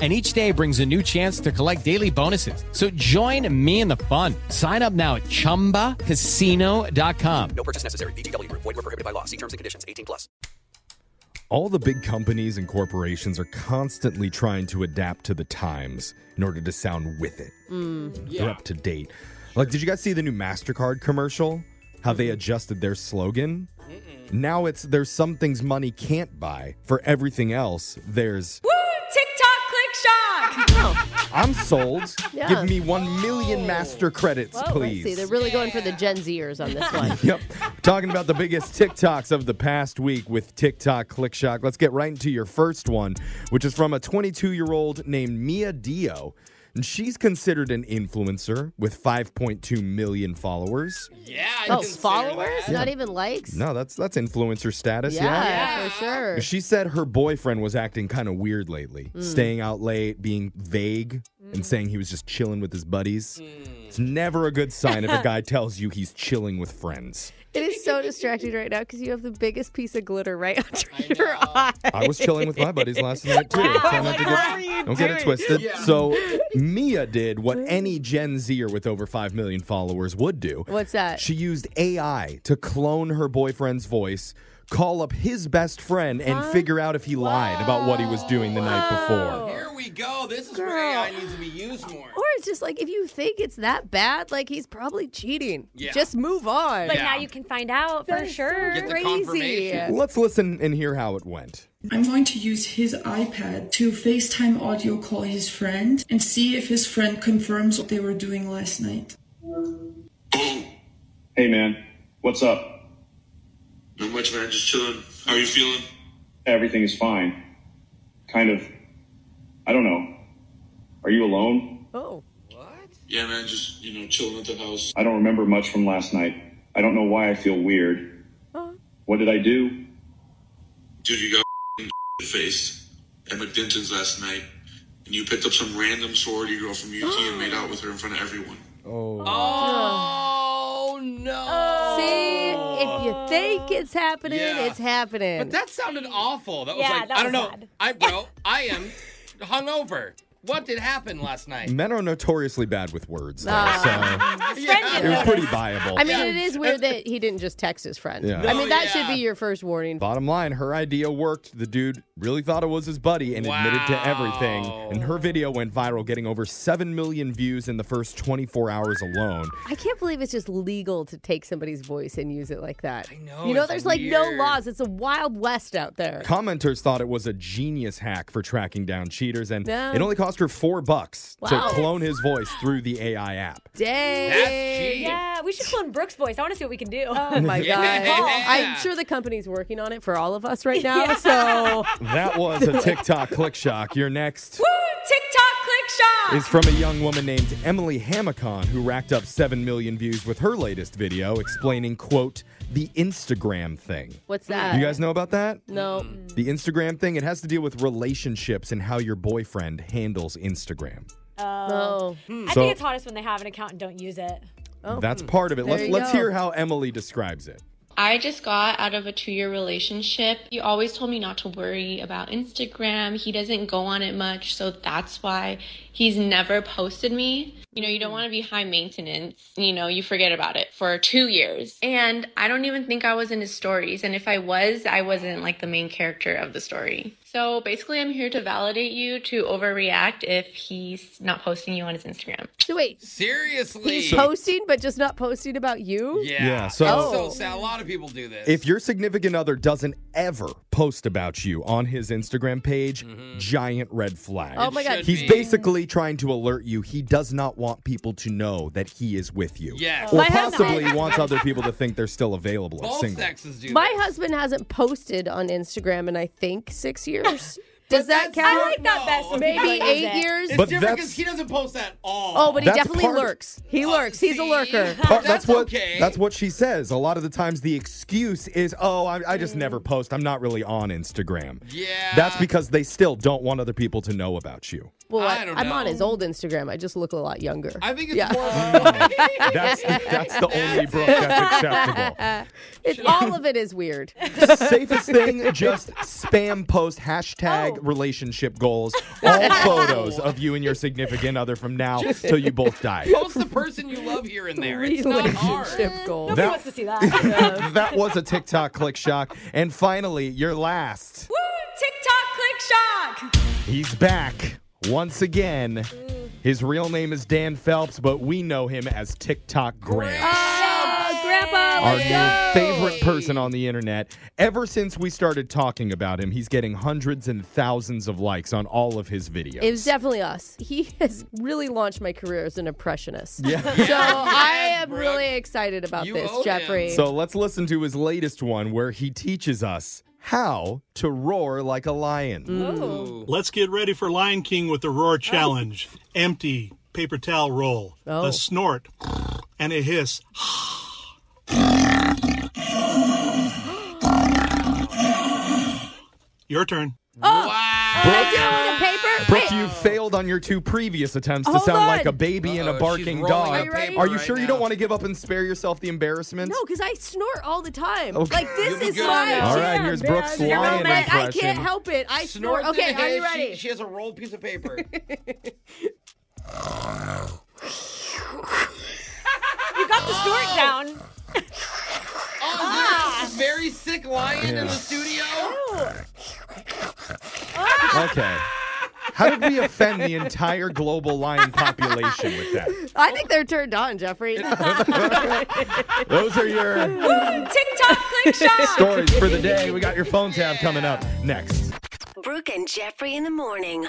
and each day brings a new chance to collect daily bonuses. So join me in the fun. Sign up now at ChumbaCasino.com. No purchase necessary. VGW. Void were prohibited by law. See terms and conditions. 18 plus. All the big companies and corporations are constantly trying to adapt to the times in order to sound with it. Mm, They're up to date. Like, did you guys see the new MasterCard commercial? How they adjusted their slogan? Now it's there's some things money can't buy. For everything else, there's Woo! I'm sold. Yeah. Give me one million master credits, Whoa, let's please. see. They're really going for the Gen Zers on this one. Yep. Talking about the biggest TikToks of the past week with TikTok Click Shock. Let's get right into your first one, which is from a 22 year old named Mia Dio. And she's considered an influencer with 5.2 million followers. Yeah, I Oh, consider followers? that. Not even likes? No, that's that's influencer status. Yeah, Yeah. for sure. She said her boyfriend was acting kind of weird lately, Mm. staying out late, being vague, and saying he was just chilling with his buddies. It's never a good sign if a guy tells you he's chilling with friends. It is so distracting right now because you have the biggest piece of glitter right under your eye. I was chilling with my buddies last night too. Try not to get- don't get it twisted. So Mia did what any Gen Zer with over five million followers would do. What's that? She used AI to clone her boyfriend's voice, call up his best friend, and figure out if he lied about what he was doing the night before. Here we go. This is where Girl. AI needs to be used more. Or it's just like if you think it's that bad, like he's probably cheating. Yeah. Just move on. But Yeah. now you can find out for sure. Get the Crazy. Let's listen and hear how it went. I'm going to use his iPad to FaceTime audio call his friend and see if his friend confirms what they were doing last night. Hey man, what's up? Not much, man. Just chilling. How are you feeling? Everything is fine. Kind of. I don't know. Are you alone? Oh. What? Yeah, man. Just you know, chilling at the house. I don't remember much from last night. I don't know why I feel weird. What did I do? Dude, you got faced at McDinton's last night, and you picked up some random sorority girl from UT and made out with her in front of everyone. Oh. Oh, oh no! Oh, See, if you think oh. it's happening, Yeah. it's happening. But that sounded awful. That was Yeah, like that I don't know. bad. I bro, I am hungover. What did happen last night? Men are notoriously bad with words, though, Ah. so Yeah. it was pretty viable. I mean, it is weird that he didn't just text his friend. Yeah. I mean, No, that should be your first warning. Bottom line, her idea worked. The dude really thought it was his buddy and admitted to everything. Wow. And her video went viral, getting over 7 million views in the first 24 hours alone. I can't believe it's just legal to take somebody's voice and use it like that. I know, You know, it's there's like no weird. laws. It's a wild west out there. Commenters thought it was a genius hack for tracking down cheaters, and Yeah. it only cost cost her four bucks Wow. to clone his voice through the AI app. Dang. Yeah, we should clone Brooke's voice. I want to see what we can do. Oh my Yeah. god! I'm sure the company's working on it for all of us right now. So That was a TikTok click shock. Your next Woo! TikTok click shock. is from a young woman named Emily Hamicon who racked up 7 million views with her latest video explaining, quote, the Instagram thing. what's that? You guys know about that? No. The Instagram thing, it has to deal with relationships and how your boyfriend handles Instagram. Oh. No. Hmm. I So- think it's hottest when they have an account and don't use it. That's part of it. There Let's you let's go. hear how Emily describes it. I just got out of a two year relationship. He always told me not to worry about Instagram. He doesn't go on it much, so that's why he's never posted me. You know, you don't want to be high maintenance. You know, you forget about it for two years. And I don't even think I was in his stories. And if I was, I wasn't like the main character of the story. So basically, I'm here to validate you to overreact if he's not posting you on his Instagram. So wait, Seriously. he's posting, but just not posting about you. Yeah. Yeah, so- Oh. so sad. A lot of people do this. If your significant other doesn't ever post about you on his Instagram page, mm-hmm. giant red flag. Oh my god! He's be. basically trying to alert you he does not want people to know that he is with you. Yes. Or My husband- possibly wants other people to think they're still available Both sexes do My this. husband hasn't posted on Instagram in I think six years. Does that count? I like that best. when Maybe people eight it. years. It's But different that's- because he doesn't post at all. Oh, but he That's definitely part lurks. He lurks. He's a see? lurker. Part- That's what okay. that's what she says. A lot of the times the excuse is, "Oh, I, I just never mm. post. I'm not really on Instagram." Yeah. That's because they still don't want other people to know about you. Well, I I don't am on his old Instagram. I just look a lot younger. I think it's Yeah. more. That's that's the only Brooke that's acceptable. It's all of it is weird. Safest thing, just spam post hashtag Oh. relationship goals. All photos of you and your significant other from now till you both die. Post the person you love here and there. It's not hard. Relationship goals. Nobody That- wants to see that. that was a TikTok click shock. And finally, your last. Woo! TikTok click shock. He's back once again. His real name is Dan Phelps, but we know him as TikTok Grant. Oh, Grandpa, Our let's new go. favorite person on the internet. Ever since we started talking about him, he's getting hundreds and thousands of likes on all of his videos. It was definitely us. He has really launched my career as an impressionist. Yeah. So I am Brooke. really excited about You this, owe him. Jeffrey. So let's listen to his latest one where he teaches us how to roar like a lion. Ooh. Let's get ready for Lion King with the Roar Challenge. Empty paper towel roll, Oh. a snort, and a hiss. Your turn. oh, Wow. did Brooke, you failed on your two previous attempts to Hold sound on. like a baby and a Uh-oh, barking she's rolling dog. Are you ready? paper Are you right sure you now. don't want to give up and spare yourself the embarrassment? No, because I snort all the time. Okay. Like this You'll be is good. my All right, jam, here's man. Brooke's No, lion man, I impression. can't help it. I snort. Snort Okay, the are you hiss. ready? She, she has a rolled piece of paper. You got the snort down. Oh, ah. is there a very sick lion in Yeah. the studio? Okay. How did we offend the entire global lion population with that? I think they're turned on, Jeffrey. Those are your TikTok click shock. stories for the day. We got your phone tap coming up next. Brooke and Jeffrey in the morning.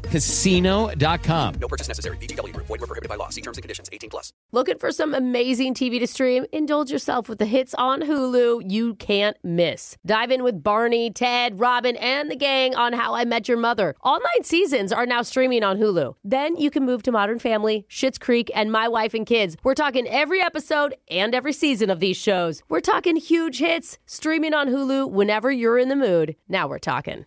chumbacasino.com. No purchase necessary. VGW Group. Void were prohibited by law. See terms and conditions. 18 plus. Looking for some amazing TV to stream? Indulge yourself with the hits on Hulu you can't miss. Dive in with Barney, Ted, Robin, and the gang on How I Met Your Mother. All nine seasons are now streaming on Hulu. Then you can move to Modern Family, Schitt's Creek, and My Wife and Kids. We're talking every episode and every season of these shows. We're talking huge hits streaming on Hulu whenever you're in the mood. Now we're talking.